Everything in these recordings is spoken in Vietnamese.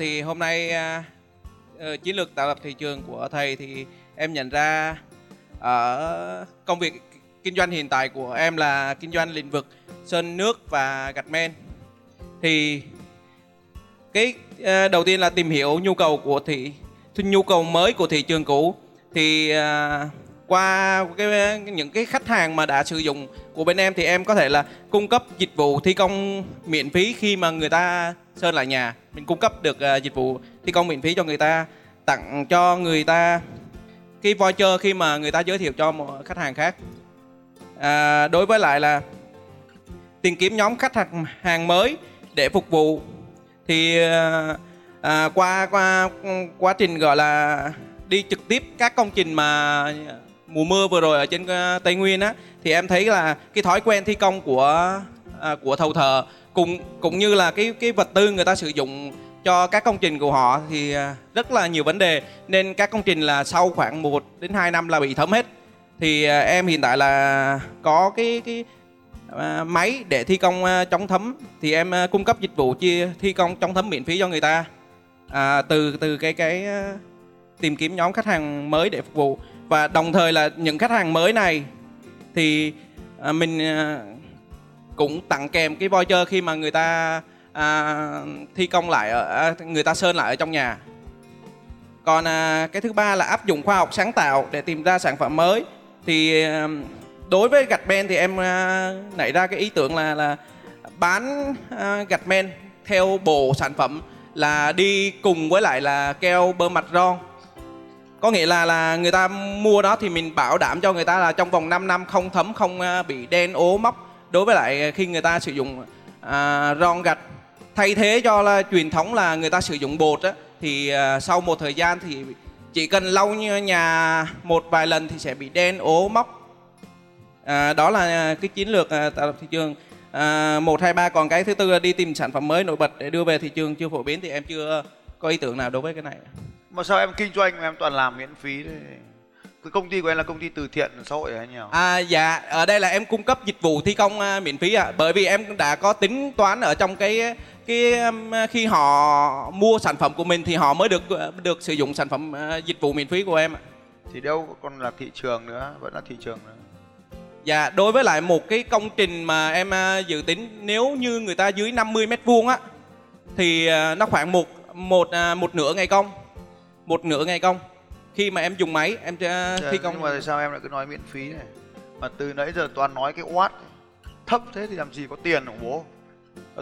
thì hôm nay à, ờ, chiến lược tạo lập thị trường của thầy thì em nhận ra ở công việc kinh doanh hiện tại của em là kinh doanh lĩnh vực sơn nước và gạch men. Thì cái ờ, đầu tiên là tìm hiểu nhu cầu của thị nhu cầu mới của thị trường cũ thì uh, qua cái những cái khách hàng mà đã sử dụng của bên em thì em có thể là cung cấp dịch vụ thi công miễn phí khi mà người ta sơn lại nhà. Mình cung cấp được uh, dịch vụ thi công miễn phí cho người ta tặng cho người ta cái voucher khi mà người ta giới thiệu cho một khách hàng khác. À, đối với lại là tìm kiếm nhóm khách hàng, hàng mới để phục vụ thì à, qua qua quá trình gọi là đi trực tiếp các công trình mà mùa mưa vừa rồi ở trên ờ, tây nguyên á thì em thấy là cái thói quen thi công của à, của thầu thờ cũng cũng như là cái cái vật tư người ta sử dụng cho các công trình của họ thì à, rất là nhiều vấn đề. Nên các công trình là sau khoảng 1 đến 2 năm là bị thấm hết. Thì à, em hiện tại là có cái cái à, máy để thi công chống thấm. Thì em cung cấp dịch vụ chia thi công chống thấm miễn phí cho người ta. À, từ từ cái cái tìm kiếm nhóm khách hàng mới để phục vụ và đồng thời là những khách hàng mới này thì à, mình à, cũng tặng kèm cái voucher khi mà người ta à, thi công lại ở à, người ta sơn lại ở trong nhà. Còn à, cái thứ ba là áp dụng khoa học sáng tạo để tìm ra sản phẩm mới. Thì à, đối với gạch men thì em à, nảy ra cái ý tưởng là là bán à, gạch men theo bộ sản phẩm là đi cùng với lại là keo bơ mặt ron có nghĩa là là người ta mua đó thì mình bảo đảm cho người ta là trong vòng 5 năm không thấm không à, bị đen ố móc. Đối với lại khi người ta sử dụng à, ron gạch thay thế cho là truyền thống là người ta sử dụng bột á thì à, sau một thời gian thì chỉ cần lau nhà một vài lần thì sẽ bị đen ố móc. À, đó là cái chiến lược à, tạo lập thị trường. À, một hai ba còn cái thứ tư là đi tìm sản phẩm mới nổi bật để đưa về thị trường chưa phổ biến thì em chưa có ý tưởng nào đối với cái này mà sao em kinh doanh mà em toàn làm miễn phí đấy cái công ty của em là công ty từ thiện xã hội hay nhỉ? À dạ, ở đây là em cung cấp dịch vụ thi công uh, miễn phí ạ. À. Bởi vì em đã có tính toán ở trong cái cái um, khi họ mua sản phẩm của mình thì họ mới được được sử dụng sản phẩm uh, dịch vụ miễn phí của em ạ. Thì đâu còn là thị trường nữa, vẫn là thị trường nữa. Dạ, đối với lại một cái công trình mà em uh, dự tính nếu như người ta dưới 50 mét vuông á thì nó khoảng một một một nửa ngày công. Một nửa ngày công. Khi mà em dùng máy em sẽ thi công. nhưng mà tại sao em lại cứ nói miễn phí này? Mà từ nãy giờ toàn nói cái watt thấp thế thì làm gì có tiền hả bố.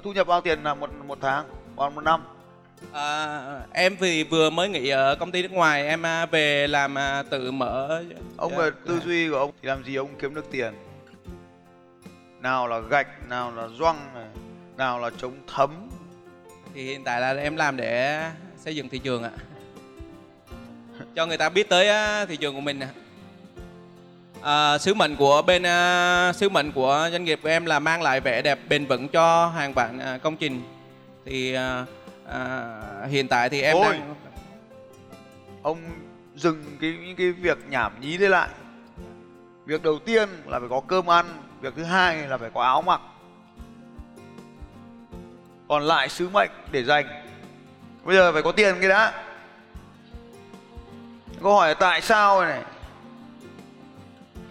Thu nhập bao tiền là một một tháng còn một năm? À, em vì vừa mới nghỉ ở công ty nước ngoài em à, về làm à, tự mở ông về tư duy của ông thì làm gì ông kiếm được tiền? Nào là gạch nào là doăng này nào là chống thấm. Thì hiện tại là em làm để xây dựng thị trường ạ cho người ta biết tới thị trường của mình à, sứ mệnh của bên à, sứ mệnh của doanh nghiệp của em là mang lại vẻ đẹp bền vững cho hàng vạn à, công trình. Thì à, à, hiện tại thì em Ôi, đang ông dừng cái những cái việc nhảm nhí đấy lại. Việc đầu tiên là phải có cơm ăn việc thứ hai là phải có áo mặc. Còn lại sứ mệnh để dành. Bây giờ phải có tiền cái đã câu hỏi là tại sao này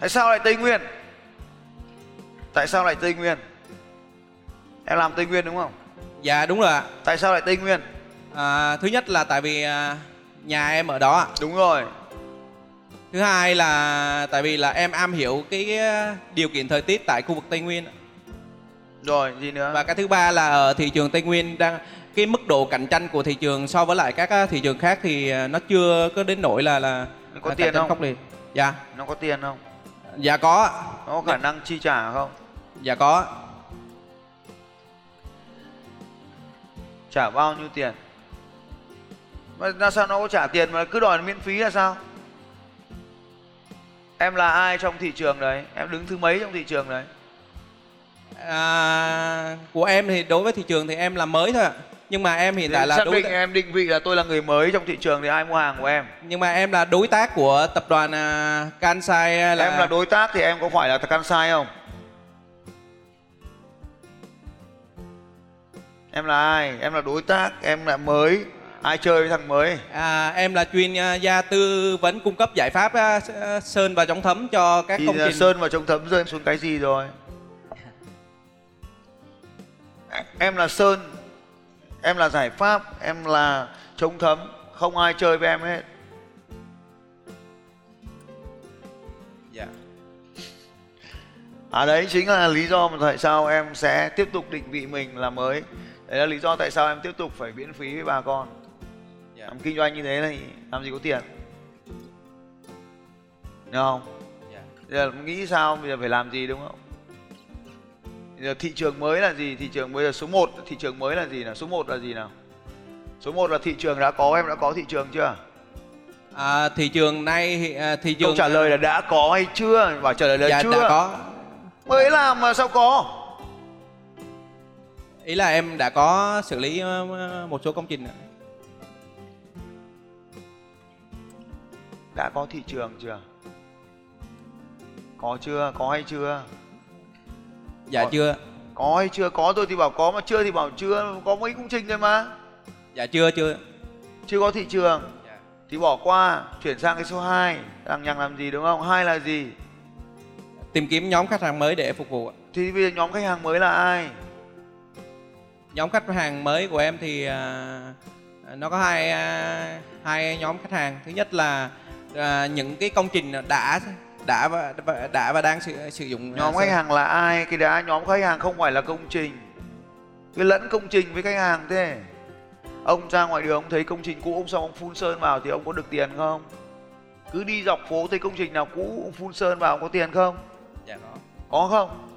tại sao lại tây nguyên tại sao lại tây nguyên em làm tây nguyên đúng không dạ đúng rồi ạ tại sao lại tây nguyên À, thứ nhất là tại vì à, nhà em ở đó ạ. Đúng rồi. Thứ hai là tại vì là em am hiểu cái điều kiện thời tiết tại khu vực Tây Nguyên. Rồi, gì nữa? Và cái thứ ba là ở thị trường Tây Nguyên đang cái mức độ cạnh tranh của thị trường so với lại các thị trường khác thì à, nó chưa có đến nỗi là là Có là tiền không? khốc liệt. Dạ, Nó có tiền không? dạ có. Nó có khả năng chi trả không? Dạ có. Trả bao nhiêu tiền? Mà ra sao nó có trả tiền mà cứ đòi miễn phí là sao? Em là ai trong thị trường đấy? Em đứng thứ mấy trong thị trường đấy? À, của em thì đối với thị trường thì em là mới thôi ạ. Nhưng mà em hiện tại là xác đối định em định vị là tôi là người mới trong thị trường thì ai mua hàng của em? nhưng mà em là đối tác của tập đoàn à, Kansai là, Em là đối tác thì em có phải là Kansai không? Em là ai? Em là đối tác, em là mới. Ai chơi với thằng mới? à, em là chuyên à, gia tư vấn cung cấp giải pháp à, sơn và chống thấm cho các Thì công trình Sơn và chống thấm rơi xuống cái gì rồi? Em là Sơn, em là giải pháp, em là chống thấm, không ai chơi với em hết. dạ. À đấy chính là lý do mà tại sao em sẽ tiếp tục định vị mình là mới. Đấy là lý do tại sao em tiếp tục phải miễn phí với bà con. Dạ. Làm kinh doanh như thế này làm gì có tiền. Đúng không? Dạ. Bây giờ nghĩ sao bây giờ phải làm gì đúng không? Giờ thị trường mới là gì? Thị trường bây giờ số 1 thị trường mới là gì nào? Số 1 là gì nào? Số 1 là thị trường đã có em đã có thị trường chưa? À, thị trường nay à, thị trường Câu trả lời là đã có hay chưa? Bảo trả lời là dạ, chưa. đã có Mới làm mà sao có? ý là em đã có xử lý ờ, một số công trình ạ. Đã có thị trường chưa? Có chưa? Có hay chưa? Dạ Có. chưa Có hay chưa? Có rồi thì bảo có mà chưa thì bảo chưa. Có mấy công trình rồi mà. dạ chưa chưa Chưa có thị trường dạ. thì bỏ qua, chuyển sang cái số 2. Lằng nhằng làm gì đúng không? Hai là gì? tìm kiếm nhóm khách hàng mới để phục vụ. Thì bây giờ nhóm khách hàng mới là ai? nhóm khách hàng mới của em thì à, nó có hai à, hai nhóm khách hàng thứ nhất là à, những cái công trình đã đã và đã và đang sử, sử dụng Nhóm à, khách hàng là ai? Cái đã nhóm khách hàng không phải là công trình. Cái lẫn công trình với khách hàng thế. Ông ra ngoài đường ông thấy công trình cũ ông xong ông phun sơn vào thì ông có được tiền không? Cứ đi dọc phố thấy công trình nào cũ ông phun sơn vào có tiền không? dạ có Có không?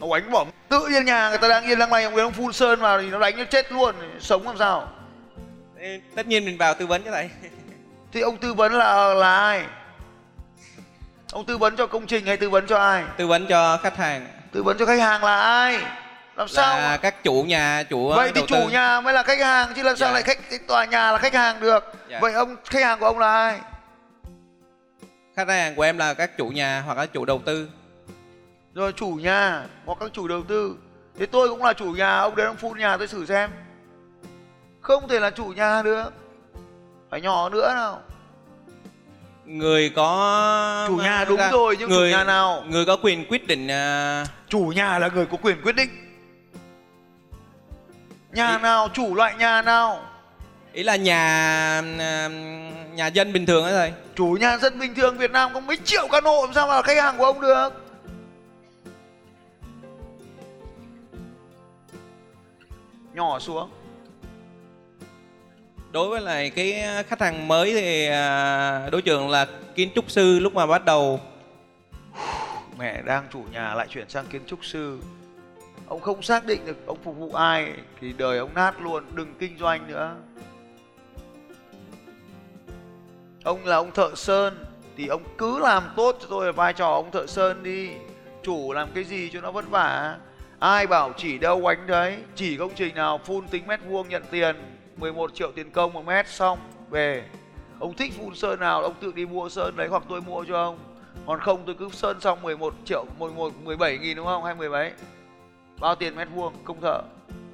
Nó đánh bỏ tự nhiên nhà người ta đang yên đang lành ông đến ông phun sơn vào thì nó đánh nó chết luôn, sống làm sao? Tất nhiên mình vào tư vấn cho thầy Thì ông tư vấn là là ai? Ông tư vấn cho công trình hay tư vấn cho ai? tư vấn cho khách hàng Tư vấn cho khách hàng là ai? Làm sao? là các chủ nhà chủ Vậy thì chủ tư. nhà mới là khách hàng chứ làm sao Dạ. lại khách cái tòa nhà là khách hàng được? Dạ. Vậy ông khách hàng của ông là ai? khách hàng của em là các chủ nhà hoặc là chủ đầu tư Rồi chủ nhà hoặc các chủ đầu tư. Thế tôi cũng là chủ nhà, ông đến ông phun nhà tôi thử xem. Không thể là chủ nhà được. Phải nhỏ nữa nào. Người có Chủ nhà đúng ra- rồi, nhưng chủ người nhà nào? người có quyền quyết định à, Chủ nhà là người có quyền quyết định. Nhà Ý- nào, chủ loại nhà nào? ý là nhà à, nhà dân bình thường ấy thầy Chủ nhà dân bình thường Việt Nam có mấy triệu căn hộ làm sao mà là khách hàng của ông được? Nhỏ xuống đối với lại cái khách hàng mới thì à, đối tượng là kiến trúc sư lúc mà bắt đầu Mẹ đang chủ nhà lại chuyển sang kiến trúc sư. Ông không xác định được ông phục vụ ai thì đời ông nát luôn, đừng kinh doanh nữa. Ông là ông thợ sơn thì ông cứ làm tốt cho tôi vai trò ông thợ sơn đi. Chủ làm cái gì cho nó vất vả. Ai bảo chỉ đâu oánh đấy, chỉ công trình nào phun tính mét vuông nhận tiền 11 triệu tiền công một mét xong về. Ông thích phun sơn nào ông tự đi mua sơn đấy hoặc tôi mua cho ông. Còn không tôi cứ sơn xong 11 triệu 11 17 nghìn đúng không hay 10 mấy. Bao tiền mét vuông công thợ.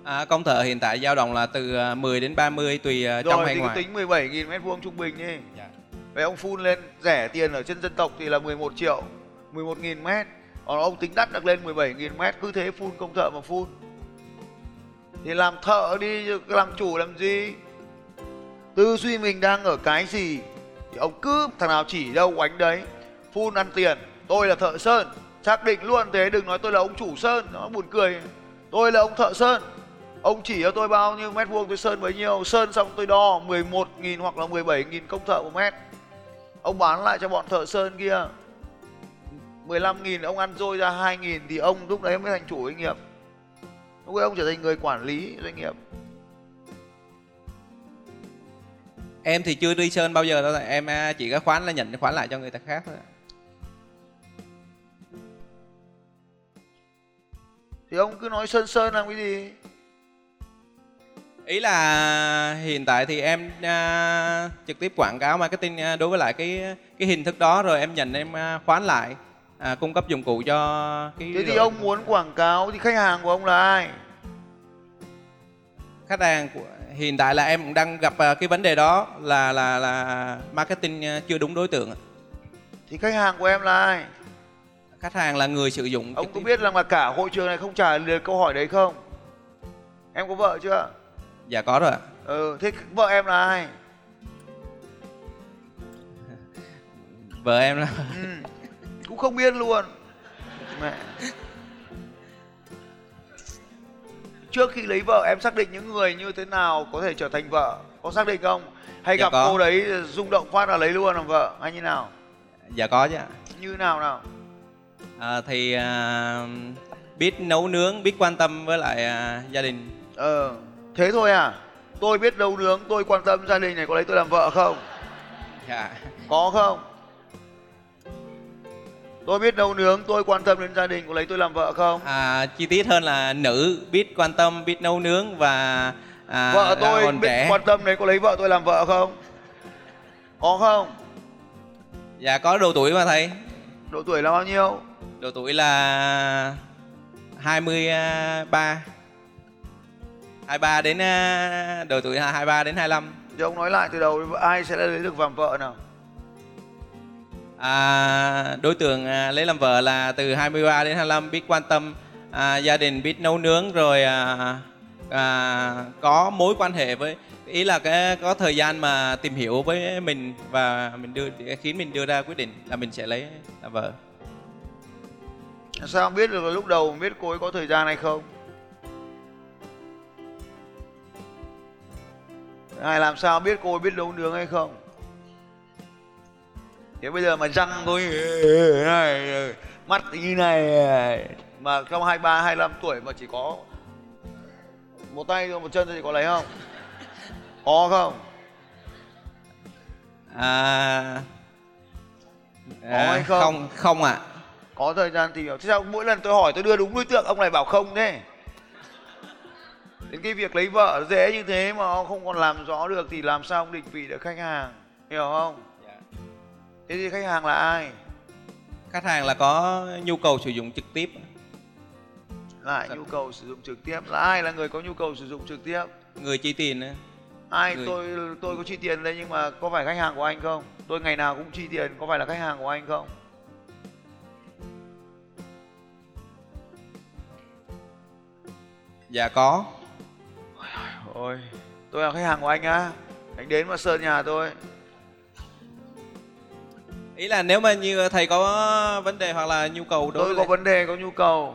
à, công thợ hiện tại dao động là từ à, 10 đến 30 tùy à, trong Rồi hay thì ngoài tính 17 nghìn mét vuông trung bình đi. Dạ. Vậy ông phun lên rẻ tiền ở trên dân tộc thì là 11 triệu 11 nghìn mét Còn ông tính đắt được lên 17 nghìn mét Cứ thế phun công thợ mà phun thì làm thợ đi, làm chủ làm gì? Tư duy mình đang ở cái gì? Thì ông cứ thằng nào chỉ đâu oánh đấy. Phun ăn tiền. Tôi là thợ sơn. Xác định luôn thế, đừng nói tôi là ông chủ sơn. Nó buồn cười. Tôi là ông thợ sơn. Ông chỉ cho tôi bao nhiêu mét vuông, tôi sơn bấy nhiêu. Sơn xong tôi đo 11.000 hoặc là 17.000 công thợ một mét. Ông bán lại cho bọn thợ sơn kia. 15.000 ông ăn dôi ra 2.000 thì ông lúc đấy mới thành chủ doanh nghiệp lúc ấy ông trở thành người quản lý doanh nghiệp. Em thì chưa đi sơn bao giờ đâu em à, chỉ có khoán là nhận khoán lại cho người ta khác thôi thì ông cứ nói sơn sơn làm cái gì? Ý là hiện tại thì em uh, trực tiếp quảng cáo marketing uh, đối với lại cái cái hình thức đó rồi em nhận em uh, khoán lại uh, cung cấp dụng cụ cho cái thế thì rồi. ông muốn quảng cáo thì khách hàng của ông là ai? Khách hàng của hiện tại là em cũng đang gặp uh, cái vấn đề đó là là là marketing uh, chưa đúng đối tượng thì khách hàng của em là ai? Khách hàng là người sử dụng ông có biết rằng là cả hội trường này không trả lời câu hỏi đấy không? Em có vợ chưa? Dạ có rồi ạ. Ừ thế vợ em là ai? Vợ em là ừ, cũng không biết luôn. Mẹ. Trước khi lấy vợ em xác định những người như thế nào có thể trở thành vợ? Có xác định không? Hay dạ gặp có. cô đấy rung động phát là lấy luôn làm vợ hay như nào? Dạ có chứ như nào nào? À, thì à, biết nấu nướng biết quan tâm với lại à, gia đình. Ờ thế thôi à? Tôi biết nấu nướng tôi quan tâm gia đình này có lấy tôi làm vợ không? Dạ. Có không tôi biết nấu nướng tôi quan tâm đến gia đình có lấy tôi làm vợ không? À, chi tiết hơn là nữ biết quan tâm biết nấu nướng và à, vợ tôi còn biết trẻ. quan tâm đấy có lấy vợ tôi làm vợ không? Có không? Dạ có độ tuổi mà thầy. Độ tuổi là bao nhiêu? Độ tuổi là 23 23 đến à, độ tuổi là 23 đến 25 thì ông nói lại từ đầu ai sẽ lấy được làm vợ nào à, đối tượng à, lấy làm vợ là từ 23 đến 25 biết quan tâm à, gia đình biết nấu nướng rồi à, à, có mối quan hệ với ý là cái có thời gian mà tìm hiểu với mình và mình đưa khiến mình đưa ra quyết định là mình sẽ lấy làm vợ. Sao biết được là lúc đầu biết cô ấy có thời gian hay không? Ngài làm sao biết cô ấy biết nấu nướng hay không? Thế bây giờ mà răng ấy này mắt như này mà trong 23 25 tuổi mà chỉ có một tay một chân thì có lấy không có không à, Có hay không? không không ạ à. có thời gian tìm hiểu thế sao mỗi lần tôi hỏi tôi đưa đúng đối tượng ông này bảo không thế đến cái việc lấy vợ dễ như thế mà ông không còn làm rõ được thì làm sao ông định vị được khách hàng hiểu không. Thế thì khách hàng là ai? Khách hàng là có nhu cầu sử dụng trực tiếp. Lại nhu cầu sử dụng trực tiếp? Là ai là người có nhu cầu sử dụng trực tiếp? Người chi tiền á. ai? Người- tôi tôi có chi tiền đây nhưng mà có phải khách hàng của anh không? Tôi ngày nào cũng chi tiền có phải là khách hàng của anh không? Dạ có. Ôi. Tôi là khách hàng của anh á. Anh đến mà sơn nhà tôi ý là nếu mà như thầy có vấn đề hoặc là nhu cầu đối tôi với có vấn đề có nhu cầu.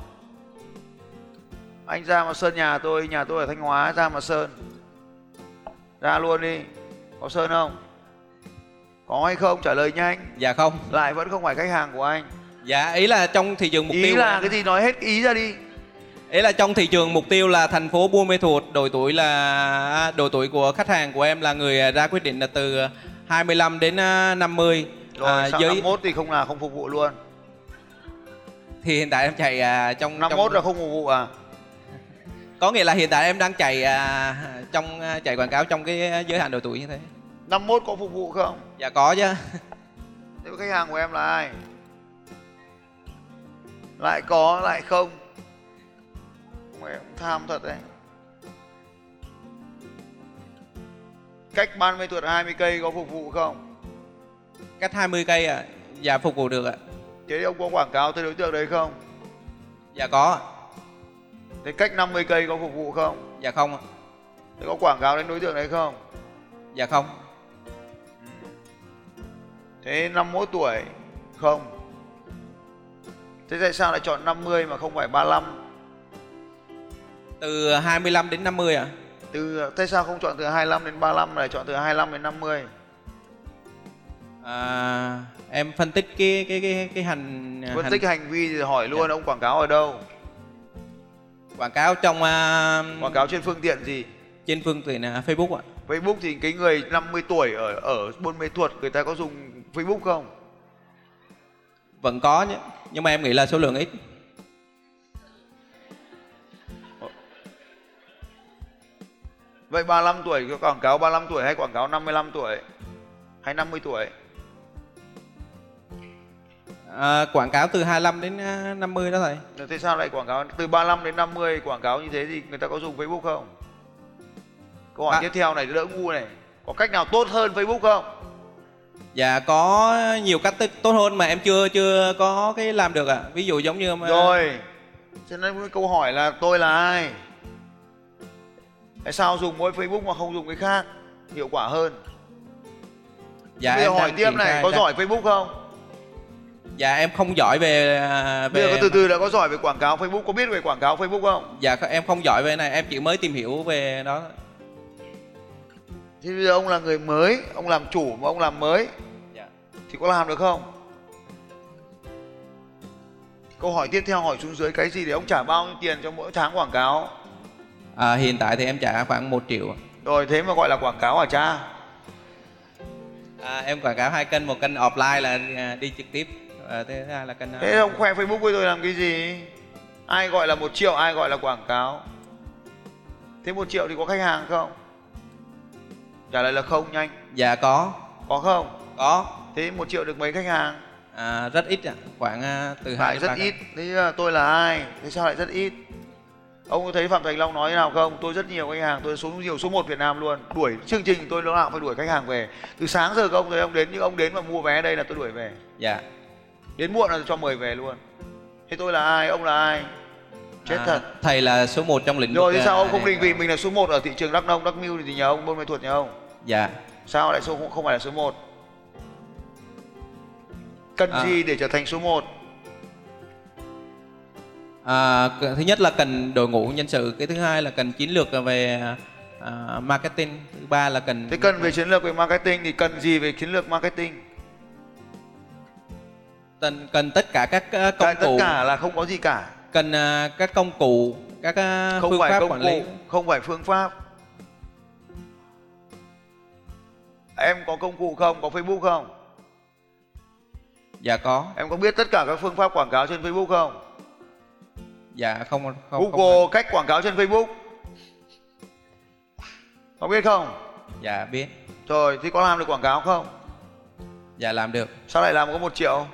Anh ra mà sơn nhà tôi nhà tôi ở thanh hóa ra mà sơn. Ra luôn đi. Có sơn không? Có hay không? Trả lời nhanh. Dạ không. Lại vẫn không phải khách hàng của anh. Dạ ý là trong thị trường mục ý tiêu là cái gì nói hết ý ra đi. Ý là trong thị trường mục tiêu là thành phố Buôn Mê Thuột độ tuổi là độ tuổi của khách hàng của em là người ra quyết định là từ 25 đến à, 50 rồi à, sang với 51 thì không là không phục vụ luôn. Thì hiện tại em chạy à, trong 51 trong, là không phục vụ à? Có nghĩa là hiện tại em đang chạy à, trong à, chạy quảng cáo trong cái giới hạn độ tuổi như thế. 51 có phục vụ không? Dạ có chứ. Thế khách hàng của em là ai? Lại có lại không? Cũng tham thật đấy. Cách 30 tuột 20 cây có phục vụ không cách 20 cây à dạ phục vụ được ạ. Thế thì ông có quảng cáo tới đối tượng đấy không? Dạ có thế cách 50 cây có phục vụ không? Dạ không ạ. Thế có quảng cáo đến đối tượng đấy không? Dạ không. Thế 51 tuổi không. Thế tại sao lại chọn 50 mà không phải 35? từ 25 đến 50 à Từ tại sao không chọn từ 25 đến 35 mà lại chọn từ 25 đến 50? À, em phân tích cái cái cái cái hành Phân hành tích hành vi thì hỏi luôn ông quảng cáo ở đâu? quảng cáo trong à, Quảng cáo trên phương tiện gì? trên phương tiện à, Facebook ạ. Facebook thì cái người 50 tuổi ở ở Buôn Mê Thuột người ta có dùng Facebook không? Vẫn có nhé, nhưng mà em nghĩ là số lượng ít. Vậy 35 tuổi có quảng cáo 35 tuổi hay quảng cáo 55 tuổi? Hay 50 tuổi? À, quảng cáo từ 25 đến à, 50 đó thầy. Thế sao lại quảng cáo từ 35 đến 50 quảng cáo như thế thì người ta có dùng Facebook không? Câu hỏi À. tiếp theo này đỡ ngu này. Có cách nào tốt hơn Facebook không? Dạ có nhiều cách tốt- tốt hơn mà em chưa chưa có cái làm được ạ. Ví dụ giống như mà Rồi. Cho nên cái câu hỏi là tôi là ai? Tại sao dùng mỗi Facebook mà không dùng cái khác? Hiệu quả hơn. dạ Bây giờ hỏi tiếp này, có giỏi Facebook không? Dạ em không giỏi về à, Bây giờ về từ từ đã có giỏi về quảng cáo Facebook, có biết về quảng cáo Facebook không? Dạ em không giỏi về này, em chỉ mới tìm hiểu về đó. Thì bây giờ ông là người mới, ông làm chủ mà ông làm mới Dạ. thì có làm được không? Câu hỏi tiếp theo hỏi xuống dưới cái gì để ông trả bao nhiêu tiền cho mỗi tháng quảng cáo? À, hiện tại thì em trả khoảng 1 triệu. Rồi thế mà gọi là quảng cáo hả cha? À, em quảng cáo hai kênh, một kênh offline là à, đi trực tiếp, à, thứ hai là kênh à, Thế ông khoe Facebook với tôi làm cái gì? Ai gọi là một triệu, ai gọi là quảng cáo? Thế một triệu thì có khách hàng không? Trả lời là không nhanh. Dạ có, Có không? có. Thế một triệu được mấy khách hàng? À, rất ít ạ, khoảng à, từ hai rất ít. Thế tôi là ai? Thế sao lại rất ít? Ông có thấy Phạm Thành Long nói thế nào không? Tôi rất nhiều khách hàng, tôi số nhiều số 1 Việt Nam luôn. Đuổi chương trình tôi lúc nào phải đuổi khách hàng về. Từ sáng giờ các ông thấy ông đến nhưng ông đến mà mua vé đây là tôi đuổi về. Dạ. Đến muộn là cho mời về luôn. Thế tôi là ai? Ông là ai? Chết À, thật. Thầy là số 1 trong lĩnh vực. Rồi thế sao à, ông không định vị mình là số 1 ở thị trường Đắk Nông, Đắk Miu thì nhờ ông Buôn Mê Thuột nhờ ông? Dạ. Sao lại số không, phải là số 1? Cần À. gì để trở thành số 1? À, thứ nhất là cần đội ngũ nhân sự, cái thứ hai là cần chiến lược về à, marketing, thứ ba là cần Thế cần về chiến lược về marketing thì cần gì về chiến lược marketing? Cần, cần tất cả các à, công tất cụ, cả là không có gì cả. cần à, các công cụ, các à, Không phương phải pháp công quản cụ, lý. không phải phương pháp. Em có công cụ không? Có Facebook không? Dạ có. Em có biết tất cả các phương pháp quảng cáo trên Facebook không? Dạ không không. không Google cách quảng cáo trên Facebook. Có biết không? Dạ biết. Rồi, thì có làm được quảng cáo không? Dạ làm được. Sao lại làm có một triệu?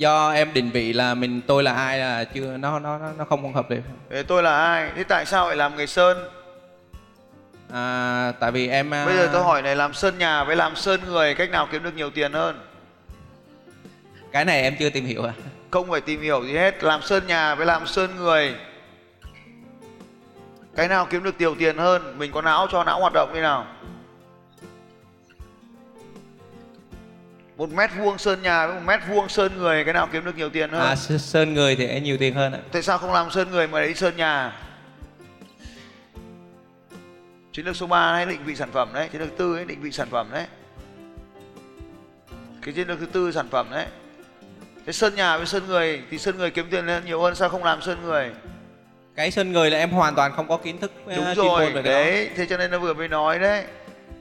Do em định vị là mình tôi là ai là chưa nó nó nó nó không hợp lý. Thế tôi là ai? Thế tại sao lại làm người Sơn? À, tại vì em à, Bây giờ tôi hỏi này làm sơn nhà với làm sơn người cách nào kiếm được nhiều tiền hơn? cái này em chưa tìm hiểu à. Không phải tìm hiểu gì hết, làm sơn nhà với làm sơn người. Cái nào kiếm được nhiều tiền hơn? Mình có não cho não hoạt động như nào? Một mét vuông sơn nhà với một mét vuông sơn người cái nào kiếm được nhiều tiền hơn? À sơ- sơn người thì nhiều tiền hơn ạ. Tại sao không làm sơn người mà lấy sơn nhà? Chiến lược số 3 hay định vị sản phẩm đấy, chiến lược tư ấy định vị sản phẩm đấy. Cái chiến lược thứ tư sản phẩm đấy. Cái sơn nhà với sơn người thì sơn người kiếm tiền nhiều hơn sao không làm sơn người? Cái sơn người là em hoàn toàn không có kiến thức Đúng chuyên rồi, về đấy, thế cho nên nó vừa mới nói đấy.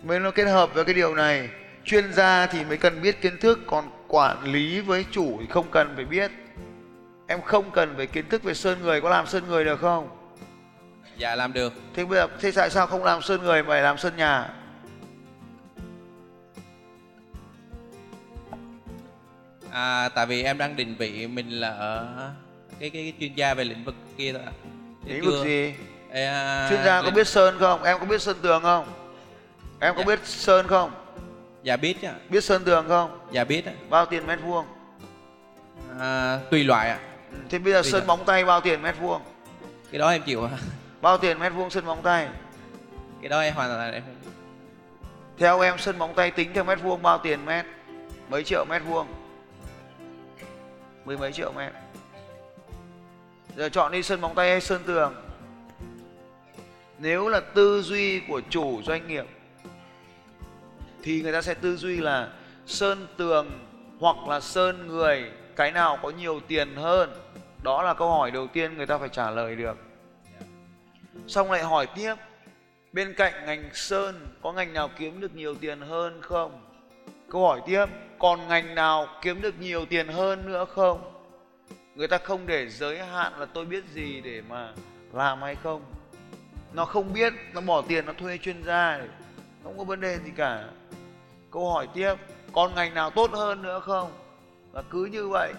Mới nó kết hợp với cái điều này. Chuyên gia thì mới cần biết kiến thức, còn quản lý với chủ thì không cần phải biết. Em không cần phải kiến thức về sơn người, có làm sơn người được không? Dạ làm được. Thế bây giờ thế tại sao không làm sơn người mà lại làm sơn nhà? À, tại vì em đang định vị mình là ở cái cái, cái chuyên gia về lĩnh vực kia thôi ạ. Lĩnh vực gì? À, Chuyên gia có lĩnh- biết sơn không? Em có biết sơn tường không? Em có Dạ. biết sơn không? Dạ biết ạ. Biết sơn tường không? Dạ biết ạ. Bao tiền mét vuông? À, tùy loại ạ. Ừ, Thế bây giờ Tùy sơn loại. móng tay bao tiền mét vuông? Cái đó em chịu ạ. bao tiền mét vuông sân bóng tay cái đó em hoàn toàn em không theo em sân bóng tay tính theo mét vuông bao tiền mét mấy triệu mét vuông mười mấy triệu mét giờ chọn đi sân bóng tay hay sơn tường nếu là tư duy của chủ doanh nghiệp thì người ta sẽ tư duy là sơn tường hoặc là sơn người, cái nào có nhiều tiền hơn? Đó là câu hỏi đầu tiên người ta phải trả lời được. Xong lại hỏi tiếp, bên cạnh ngành sơn, có ngành nào kiếm được nhiều tiền hơn không? Câu hỏi tiếp, còn ngành nào kiếm được nhiều tiền hơn nữa không? Người ta không để giới hạn là tôi biết gì để mà làm hay không. Nó không biết, nó bỏ tiền, nó thuê chuyên gia không có vấn đề gì cả. Câu hỏi tiếp còn ngành nào tốt hơn nữa không? Và cứ như vậy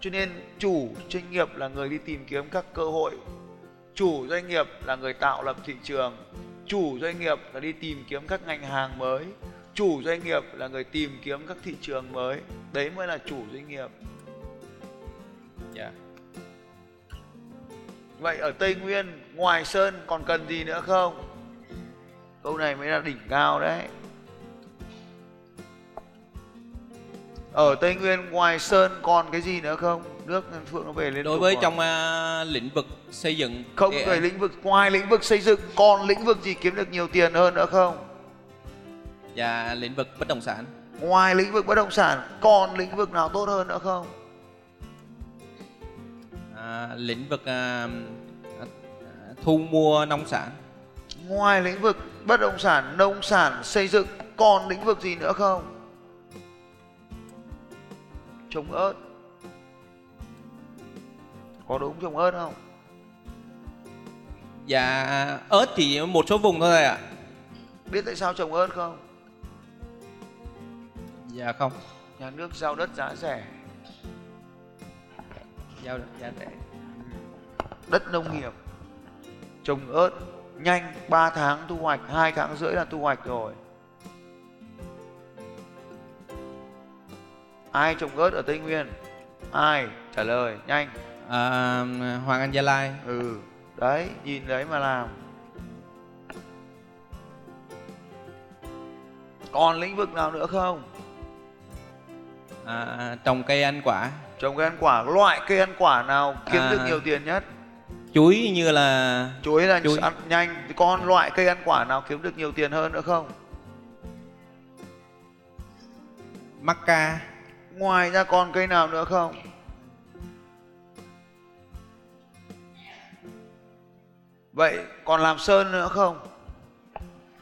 cho nên chủ doanh nghiệp là người đi tìm kiếm các cơ hội. Chủ doanh nghiệp là người tạo lập thị trường. Chủ doanh nghiệp là đi tìm kiếm các ngành hàng mới. Chủ doanh nghiệp là người tìm kiếm các thị trường mới. Đấy mới là chủ doanh nghiệp. Dạ. Vậy ở tây nguyên ngoài sơn còn cần gì nữa không câu này mới là đỉnh cao đấy. Ở tây nguyên ngoài sơn còn cái gì nữa không? Nước phượng nó về lên đối với trong uh, lĩnh vực xây dựng không về lĩnh vực ngoài lĩnh vực xây dựng còn lĩnh vực gì kiếm được nhiều tiền hơn nữa không? Dạ lĩnh vực bất động sản. Ngoài lĩnh vực bất động sản còn lĩnh vực nào tốt hơn nữa không? À, lĩnh vực à, thu mua nông sản ngoài lĩnh vực bất động sản nông sản xây dựng còn lĩnh vực gì nữa không? Trồng ớt. Có đúng trồng ớt không? Dạ ớt thì một số vùng thôi ạ. Biết tại sao trồng ớt không? Dạ không. Nhà nước giao đất giá rẻ. Giao đất giá rẻ. Đất nông nghiệp. Trồng ớt nhanh 3 tháng thu hoạch 2 tháng rưỡi là thu hoạch rồi. Ai trồng ớt ở tây nguyên? Ai? Trả lời nhanh. À, hoàng anh gia lai. Ừ đấy nhìn đấy mà làm. Còn lĩnh vực nào nữa không? À, trồng cây ăn quả. Trồng cây ăn quả loại cây ăn quả nào kiếm à, được nhiều tiền nhất chuối như là chuối là chuối. ăn nhanh. Con loại cây ăn quả nào kiếm được nhiều tiền hơn nữa không? Mắc ca ngoài ra còn cây nào nữa không? Vậy còn làm sơn nữa không?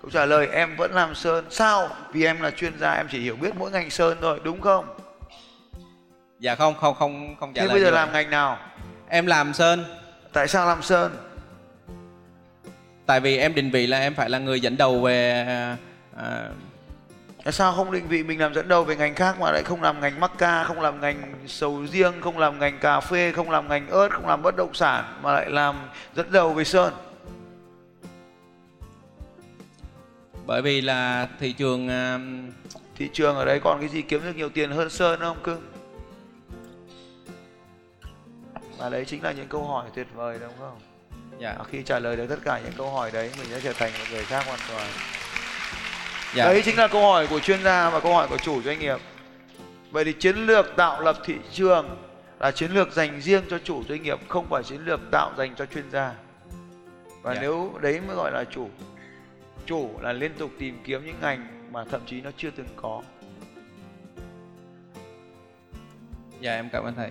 Câu trả lời em vẫn làm sơn. Sao? Vì em là chuyên gia em chỉ hiểu biết mỗi ngành sơn thôi đúng không? Dạ không không không không trả thế lời bây giờ làm ngành nào? Em làm sơn tại sao làm sơn tại vì em định vị là em phải là người dẫn đầu về à, Tại sao không định vị mình làm dẫn đầu về ngành khác mà lại không làm ngành mắc ca, không làm ngành sầu riêng, không làm ngành cà phê, không làm ngành ớt, không làm bất động sản mà lại làm dẫn đầu về sơn? Bởi vì là thị trường uh... thị trường ở đấy còn cái gì kiếm được nhiều tiền hơn sơn không cưng? Và đấy chính là những câu hỏi tuyệt vời đúng không? Dạ. Khi trả lời được tất cả những câu hỏi đấy mình sẽ trở thành một người khác hoàn toàn dạ. đấy chính là câu hỏi của chuyên gia và câu hỏi của chủ doanh nghiệp vậy thì chiến lược tạo lập thị trường là chiến lược dành riêng cho chủ doanh nghiệp không phải chiến lược tạo dành cho chuyên gia và dạ. nếu đấy mới gọi là chủ chủ là liên tục tìm kiếm những ngành mà thậm chí nó chưa từng có dạ em cảm ơn thầy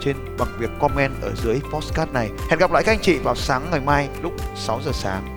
trên bằng việc comment ở dưới postcard này. Hẹn gặp lại các anh chị vào sáng ngày mai lúc 6 giờ sáng.